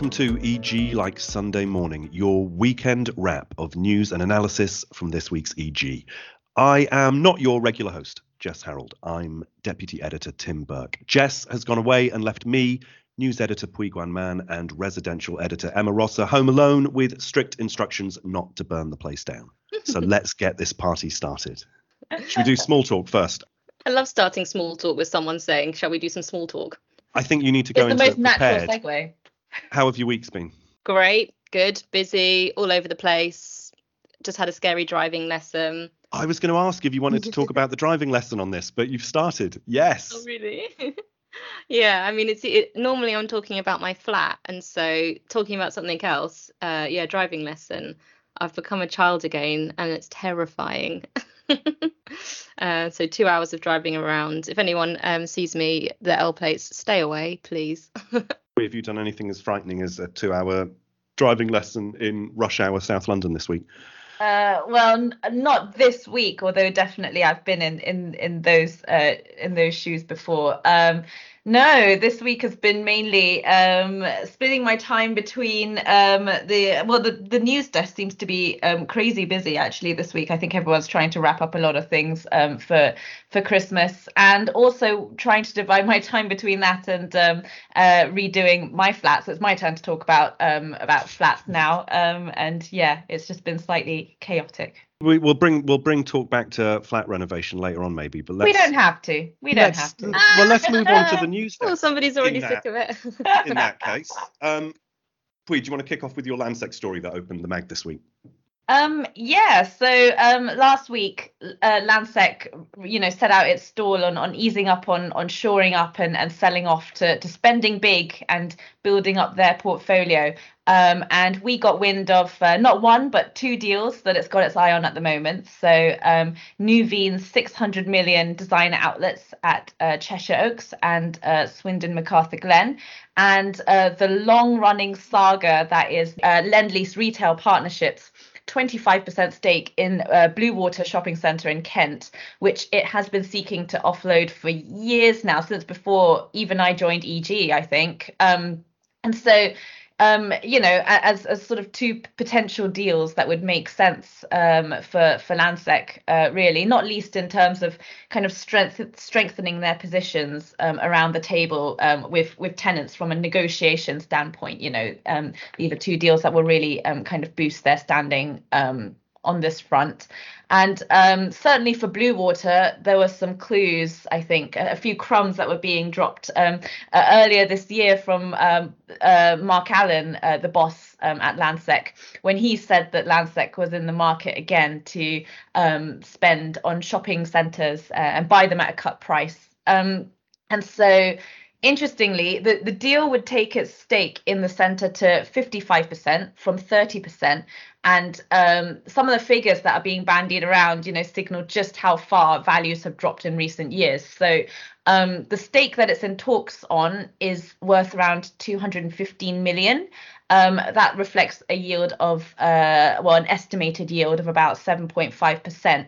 Welcome to EG Like Sunday Morning, your weekend wrap of news and analysis from this week's EG. I am not your regular host, Jess Harold. I'm Deputy Editor Tim Burke. Jess has gone away and left me, news editor Pui Guan Man, and residential editor Emma Rosser home alone with strict instructions not to burn the place down. So let's get this party started. Should we do small talk first? I love starting small talk with someone saying, "Shall we do some small talk?" I think you need to go it's into the most natural prepared. segue. How have your weeks been? Great, good, busy, all over the place. Just had a scary driving lesson. I was going to ask if you wanted to talk about the driving lesson on this, but you've started. Yes. Oh, really? yeah, I mean, it's it, normally I'm talking about my flat, and so talking about something else. Uh, yeah, driving lesson. I've become a child again, and it's terrifying. uh, so two hours of driving around. If anyone um, sees me, the L plates, stay away, please. Have you done anything as frightening as a two-hour driving lesson in rush hour South London this week? Uh, well, n- not this week, although definitely I've been in in in those uh, in those shoes before. Um, no, this week has been mainly um, splitting my time between um, the well, the the news desk seems to be um, crazy busy actually this week. I think everyone's trying to wrap up a lot of things um, for for Christmas, and also trying to divide my time between that and um, uh, redoing my flat. So it's my turn to talk about um, about flats now, um, and yeah, it's just been slightly chaotic. We, we'll bring we'll bring talk back to flat renovation later on, maybe. But let's, we don't have to. We don't have to. Well, let's move on to the news. well, somebody's already in sick of it. in that case, um, Pui, do you want to kick off with your Landsec story that opened the mag this week? Um, yeah, so um, last week, uh, Landsec, you know, set out its stall on, on easing up on on shoring up and, and selling off to, to spending big and building up their portfolio. Um, and we got wind of uh, not one but two deals that it's got its eye on at the moment. So um, Nuveen's 600 million designer outlets at uh, Cheshire Oaks and uh, Swindon McArthurGlen, and uh, the long-running saga that is uh, Lendlease Retail Partnerships. 25% stake in uh, Bluewater Shopping Centre in Kent, which it has been seeking to offload for years now, since before even I joined EG, I think. Um, and so, um, you know, as, as sort of two potential deals that would make sense um, for for Landsec, uh, really, not least in terms of kind of strength strengthening their positions um, around the table um, with with tenants from a negotiation standpoint. You know, um, these are two deals that will really um, kind of boost their standing on this front. And um, certainly for Bluewater, there were some clues, I think, a, few crumbs that were being dropped um, uh, earlier this year from um, uh, Mark Allan, uh, the boss um, at Landsec, when he said that Landsec was in the market again to um, spend on shopping centres uh, and buy them at a cut price. Um, and so Interestingly, the, the deal would take its stake in the centre to 55% from 30%. And um, some of the figures that are being bandied around, you know, signal just how far values have dropped in recent years. So um, the stake that it's in talks on is worth around 215 million. Um, that reflects a yield of, uh, well, an estimated yield of about 7.5%.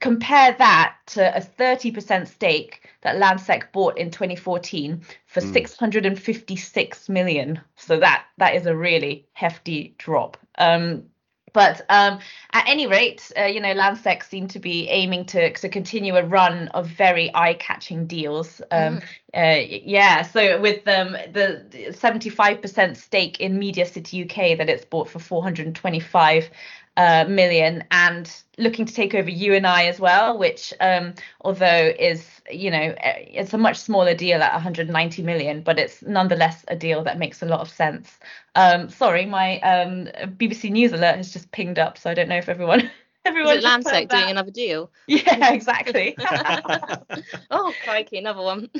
Compare that to a 30% stake that Landsec bought in 2014 for Mm. 656 million. So that that is a really hefty drop. Um, but um, at any rate, uh, you know, Landsec seem to be aiming to to continue a run of very eye-catching deals. Um, uh, yeah, so with um, the 75% stake in MediaCityUK that it's bought for 425 uh, million, and looking to take over U+I as well, which um, although is you know uh, it's a much smaller deal at 190 million, but it's nonetheless a deal that makes a lot of sense. Um, sorry, my um, BBC News alert has just pinged up, so I don't know if everyone. Is Everyone it just doing another deal? Yeah, exactly. oh, crikey, another one.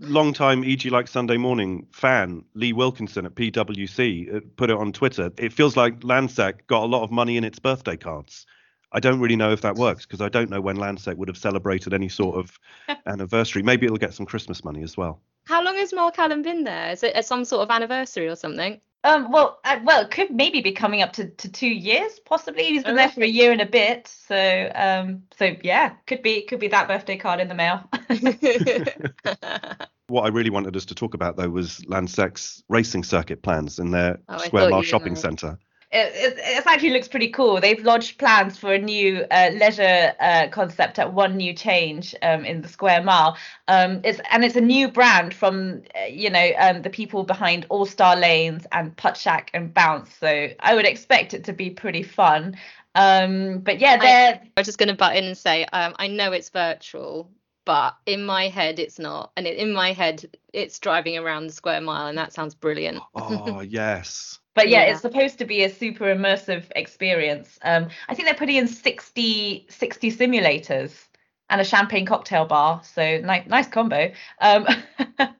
Long-time EG Like Sunday Morning fan Lee Wilkinson at PwC uh, put it on Twitter. It feels like Landsec got a lot of money in its birthday cards. I don't really know if that works because I don't know when Landsec would have celebrated any sort of anniversary. Maybe it'll get some Christmas money as well. How long has Mark Allan been there? Is it some sort of anniversary or something? Um, well, uh, well, it could maybe be coming up to, to two years, possibly. He's been there for a year and a bit, so um, so yeah, could be could be that birthday card in the mail. What I really wanted us to talk about, though, was Landsec's racing circuit plans in their Oh, Square Mile shopping centre. It, it, it actually looks pretty cool. They've lodged plans for a new uh, leisure uh, concept at One New Change um, in the Square Mile. Um, it's and it's a new brand from uh, you know um, the people behind All Star Lanes and Puttshack and Bounce. So I would expect it to be pretty fun. Um, but yeah, I- they're I'm just going to butt in and say, um, I know it's virtual, but in my head it's not, and in my head it's driving around the square mile, and that sounds brilliant. Oh, yes. But yeah, Yeah. it's supposed to be a super immersive experience. Um, I think they're putting in 60, 60 simulators and a champagne cocktail bar. So nice, nice combo. Um,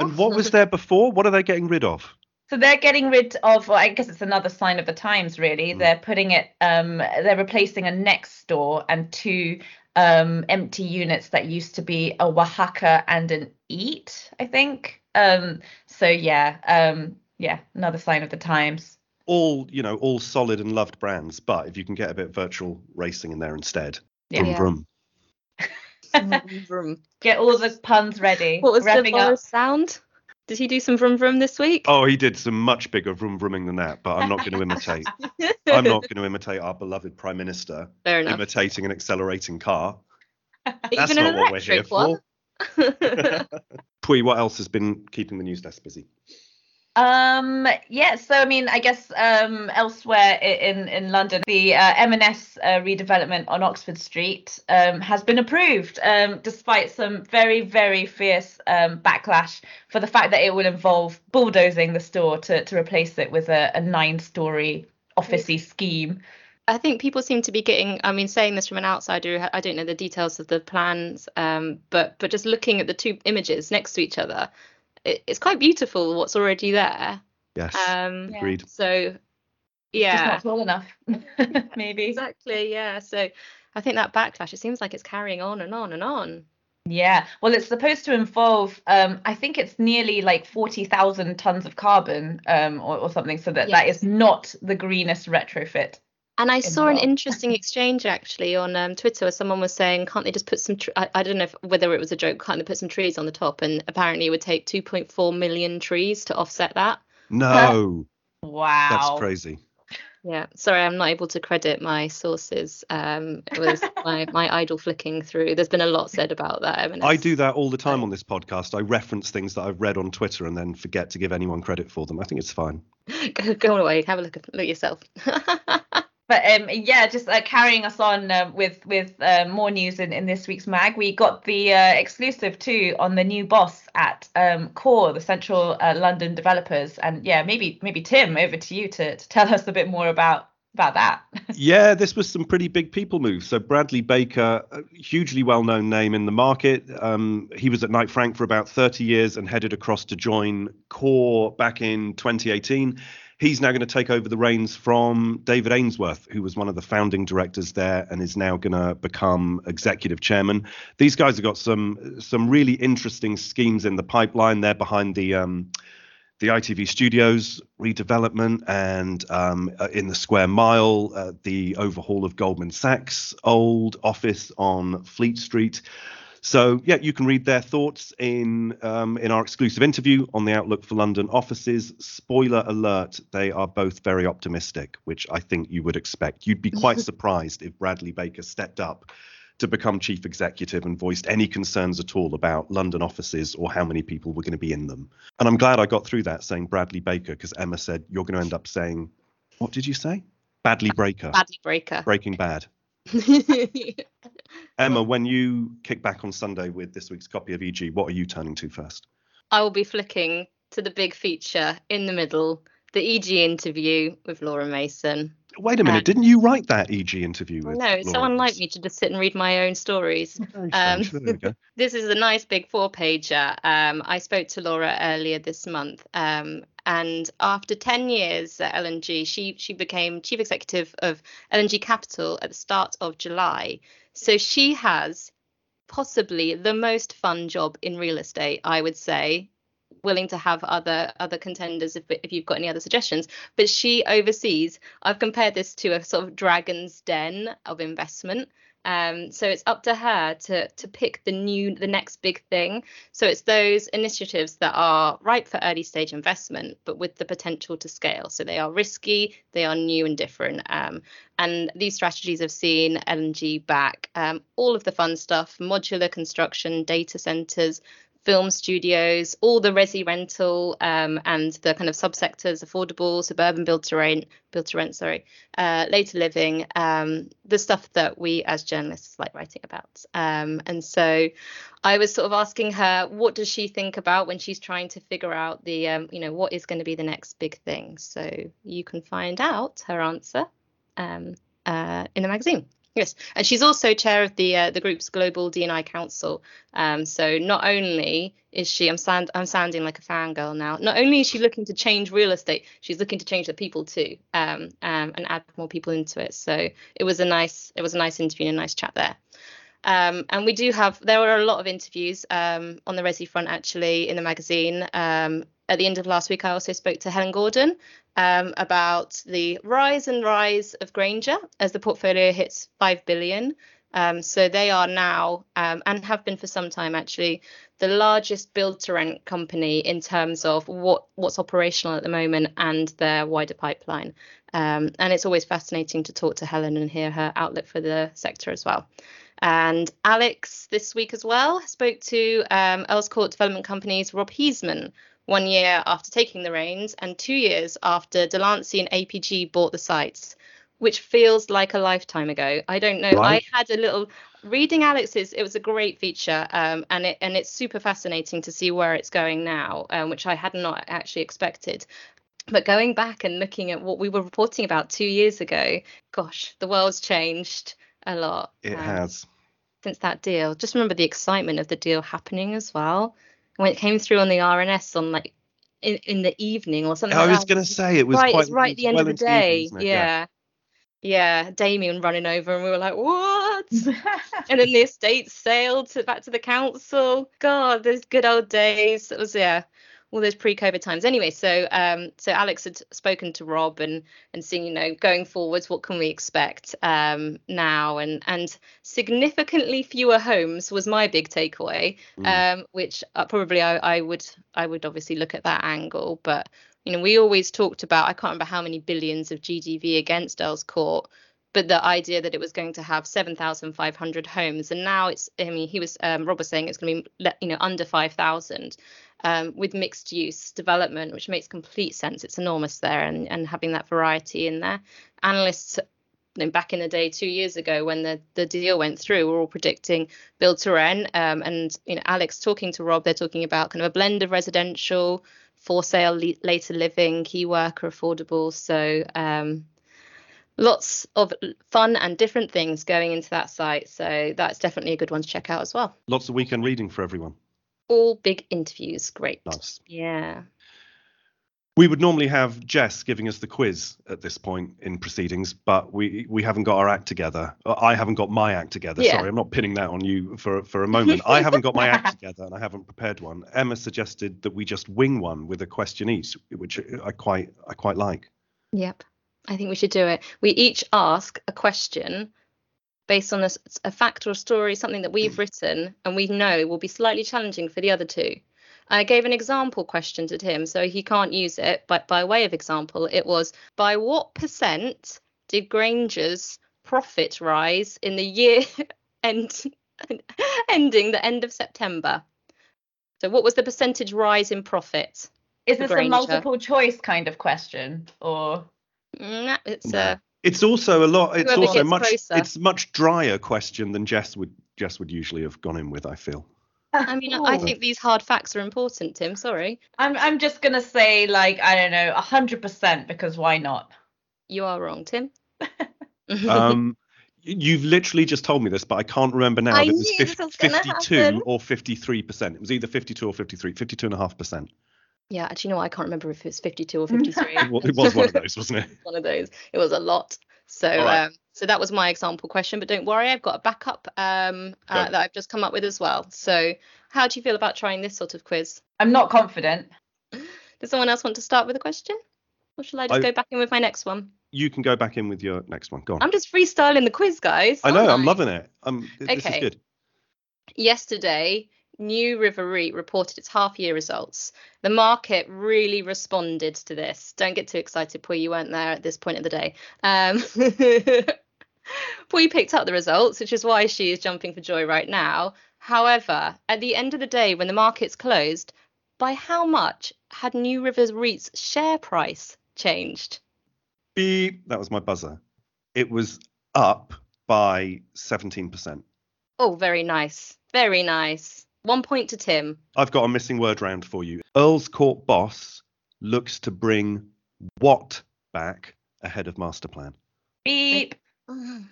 And what was there before? What are they getting rid of? so they're getting rid of, well, I guess it's another sign of the times, really. Mm. They're putting it, um, they're replacing a next store and two um, empty units that used to be a Wahaca and an Eat, I think. Um, so yeah, um, yeah, another sign of the times. All, you know, all solid and loved brands, but if you can get a bit of virtual racing in there instead. Yeah. Vroom, Yeah. vroom. Vroom, vroom. Get all the puns ready. what was the revving up. Sound? Did he do some vroom vroom this week? Oh, he did some much bigger vroom vrooming than that, but I'm not going to imitate. I'm not going to imitate our beloved Prime Minister Fair enough. imitating an accelerating car. That's Even an not what we're here electric one. Pui, what else has been keeping the news desk busy? Um, yeah, so I mean, I guess um, elsewhere in in London, the uh, M&S uh, redevelopment on Oxford Street um, has been approved, um, despite some very very fierce um, backlash for the fact that it will involve bulldozing the store to to replace it with a, a nine-story officey scheme. I think people seem to be getting. I mean, saying this from an outsider, I don't know the details of the plans, um, but but just looking at the two images next to each other, it, it's quite beautiful what's already there. Yes, Um, agreed. So, yeah, Just yeah, not tall enough, maybe. exactly. Yeah. So, I think that backlash. It seems like it's carrying on and on and on. Yeah, well, it's supposed to involve, um, I think it's nearly like 40,000 tons of carbon um, or, or something, so that that Yes. is not the greenest retrofit. And I saw an interesting exchange actually on um, Twitter where someone was saying, can't they just put some, tr- I, I don't know if, whether it was a joke, can't they put some trees on the top? And apparently it would take 2.4 million trees to offset that. No, Wow. that's crazy. Yeah, sorry, I'm not able to credit my sources. Um, it was my, my idle flicking through. There's been a lot said about that. M&S. I do that all the time on this podcast. I reference things that I've read on Twitter and then forget to give anyone credit for them. I think it's fine. Go, go away, have a look at look yourself. But um, yeah, just uh, carrying us on uh, with with uh, more news in, in this week's mag, we got the uh, exclusive too on the new boss at um, Core, the Central uh, London developers, and yeah, maybe maybe Tim, over to you to, to tell us a bit more about about that. yeah, this was some pretty big people moves. So Bradley Baker, hugely well-known name in the market. Um, he was at Knight Frank for about 30 years and headed across to join Core back in 2018. He's now going to take over the reins from David Ainsworth, who was one of the founding directors there and is now going to become executive chairman. These guys have got some some really interesting schemes in the pipeline. They're behind the um, the ITV Studios redevelopment and um, uh, in the Square Mile, uh, the overhaul of Goldman Sachs' old office on Fleet Street. So yeah, you can read their thoughts in um, in our exclusive interview on the outlook for London offices. Spoiler alert: they are both very optimistic, which I think you would expect. You'd be quite surprised if Bradley Baker stepped up to become chief executive and voiced any concerns at all about London offices or how many people were going to be in them. And I'm glad I got through that saying Bradley Baker because Emma said you're going to end up saying, what did you say? Badly Breaker. Badly breaker. Breaking Bad. Emma, when you kick back on Sunday with this week's copy of EG, what are you turning to first? I will be flicking to the big feature in the middle, the EG interview with Laura Mason. Wait a minute, Uh, didn't you write that EG interview with no, it's so unlike me to just sit and read my own stories. Um, we go. This is a nice big four pager. Um, I spoke to Laura earlier this month, um, and after 10 years at L&G, she she became chief executive of L&G Capital at the start of July. So she has possibly the most fun job in real estate, I would say. Willing to have other other contenders if if you've got any other suggestions, but she oversees. I've compared this to a sort of dragon's den of investment Um, so it's up to her to to pick the new the next big thing. So it's those initiatives that are ripe for early stage investment, but with the potential to scale. So they are risky, they are new and different. Um, and these strategies have seen L&G back um, all of the fun stuff, modular construction, data centers, film studios, all the resi rental um, and the kind of subsectors, affordable, suburban build to rent, build to rent, sorry, uh, later living, um, the stuff that we as journalists like writing about. Um, and so I was sort of asking her, what does she think about when she's trying to figure out the, um, you know, what is going to be the next big thing? So you can find out her answer um, uh, in the magazine. Yes, and she's also chair of the uh, the group's global D&I council. Um, so not only is she, I'm sound, I'm sounding like a fangirl now. Not only is she looking to change real estate, she's looking to change the people too, um, um, and add more people into it. So it was a nice, it was a nice interview and a nice chat there. Um, and we do have, there are a lot of interviews um, on the Resi front actually in the magazine. Um, at the end of last week, I also spoke to Helen Gordon um, about the rise and rise of Grainger as the portfolio hits 5 billion. Um, so they are now, um, and have been for some time actually, the largest build to rent company in terms of what what's operational at the moment and their wider pipeline. Um, and it's always fascinating to talk to Helen and hear her outlook for the sector as well. And Alex this week as well spoke to um, Earls Court Development Company's Rob Heasman one year after taking the reins and two years after Delancey and APG bought the sites, which feels like a lifetime ago. I don't know. Right. I had a little reading Alex's. It was a great feature, um, and it and it's super fascinating to see where it's going now, um, which I had not actually expected. But going back and looking at what we were reporting about two years ago, gosh, the world's changed a lot. It um, has since that deal. Just remember the excitement of the deal happening as well. When it came through on the RNS on like in, in the evening or something. I like was going to say it was right. Quite, it's right at the end well of the day. Evening, yeah. yeah. yeah. Damien running over, and we were like, "What?" and then the estate sailed to, back to the council. God, those good old days. It was yeah, all those pre-COVID times. Anyway, so um, so Alex had spoken to Rob and and seeing, you know, going forwards, what can we expect um, now? And and significantly fewer homes was my big takeaway, mm. um, which uh, probably I, I would I would obviously look at that angle, but you know, we always talked about I can't remember how many billions of GDV against Earls Court but the idea that it was going to have 7,500 homes, and now it's, I mean, he was, um, Rob was saying it's going to be, you know, under 5,000, um, with mixed use development, which makes complete sense. It's enormous there, and, and having that variety in there. Analysts back in the day, two years ago, when the, the deal went through, were all predicting build to rent. Um, and you know, Alex talking to Rob, they're talking about kind of a blend of residential, for sale, le- later living, key worker, affordable. So um, lots of fun and different things going into that site. So that's definitely a good one to check out as well. Lots of weekend reading for everyone all big interviews. Great. Nice. Yeah. We would normally have Jess giving us the quiz at this point in proceedings, but we we haven't got our act together. Uh, I haven't got my act together. Yeah. Sorry, I'm not pinning that on you for for a moment. I haven't got my act together and I haven't prepared one. Emma suggested that we just wing one with a question each, which I quite I quite like. Yep. I think we should do it. We each ask a question based on a, a fact or a story, something that we've hmm. written and we know will be slightly challenging for the other two. I gave an example question to Tim, so he can't use it, but by way of example, it was by what percent did Grainger's profit rise in the year end, ending the end of September? So, what was the percentage rise in profit? Is this Grainger? a multiple choice kind of question, or? Mm, nah, it's no. a it's also a lot. It's Whoever also much. Closer. It's much drier question than Jess would Jess would usually have gone in with. I feel. I mean, I think these hard facts are important, Tim. Sorry. I'm I'm just gonna say like I don't know, hundred percent because why not? You are wrong, Tim. um, you've literally just told me this, but I can't remember now. I it was, 50, was 52 or 53 percent. It was either 52 or 53, 52 and a half percent. Yeah, actually, no, I can't remember if it was 52 or 53. it was one of those, wasn't it? one of those. It was a lot. So, right. um, so that was my example question. But don't worry, I've got a backup um, uh, that I've just come up with as well. So, how do you feel about trying this sort of quiz? I'm not confident. Does someone else want to start with a question? Or shall I just I- go back in with my next one? You can go back in with your next one. Go on. I'm just freestyling the quiz, guys. I know. I'm loving it. Um, this is Okay. good. Yesterday, NewRiver REIT reported its half year results. The market really responded to this. Don't get too excited, Pui, you weren't there at this point of the day. Um, Pui picked up the results, which is why she is jumping for joy right now. However, at the end of the day, when the markets closed, by how much had NewRiver REIT's share price changed? Beep. That was my buzzer. It was up by 17%. Oh, very nice. Very nice. One point to Tim. I've got a missing word round for you. Earl's Court boss looks to bring what back ahead of master plan? Beep. I'm,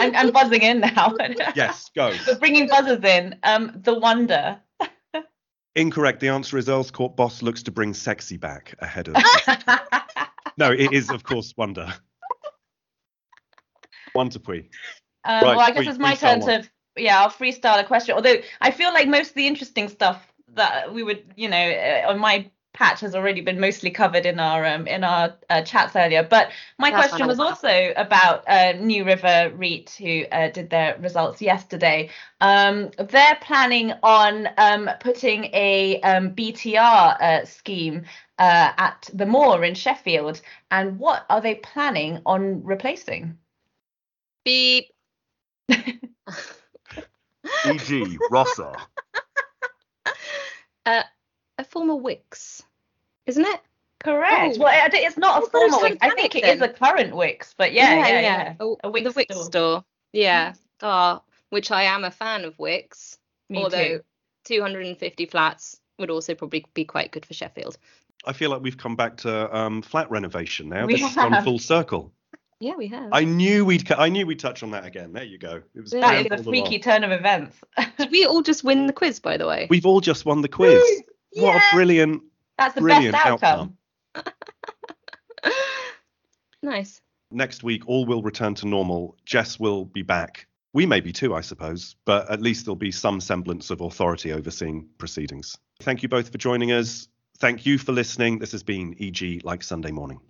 I'm buzzing in now. Yes, go. We're bringing buzzers in. Um, the wonder. Incorrect. The answer is Earl's Court boss looks to bring sexy back ahead of. no, it is of course Wonder. One to Pui. Um, Right, well, I guess free- it's my freestyle turn one. to yeah, I'll freestyle a question. Although I feel like most of the interesting stuff that we would, you know, uh, on my patch has already been mostly covered in our um, in our uh, chats earlier. But my That's question was also about uh, NewRiver REIT, who uh, did their results yesterday. Um, they're planning on um, putting a um, BTR uh, scheme uh, at the Moor in Sheffield. And what are they planning on replacing? Beep. E.g. Rosser. A former Wix, isn't it? Correct. Oh. well, I it's not a thought it Wix. I think it is a current Wix, but yeah, yeah, yeah. Oh, A Wix the Wix store. store. Yeah. Ah, which I am a fan of Wix. Me although too. 250 flats would also probably be quite good for Sheffield. I feel like we've come back to um, flat renovation now. We this has gone have. full circle. Yeah, we have. I knew we'd I knew we'd touch on that again. There you go. It was Yeah, That planned is a freaky along. turn of events. Did we all just win the quiz, by the way? We've all just won the quiz. What a brilliant That's the Brilliant best outcome. nice. next week all will return to normal. Jess will be back. We may be too, I suppose, but at least there'll be some semblance of authority overseeing proceedings. Thank you both for joining us. Thank you for listening. This has been EG Like Sunday Morning.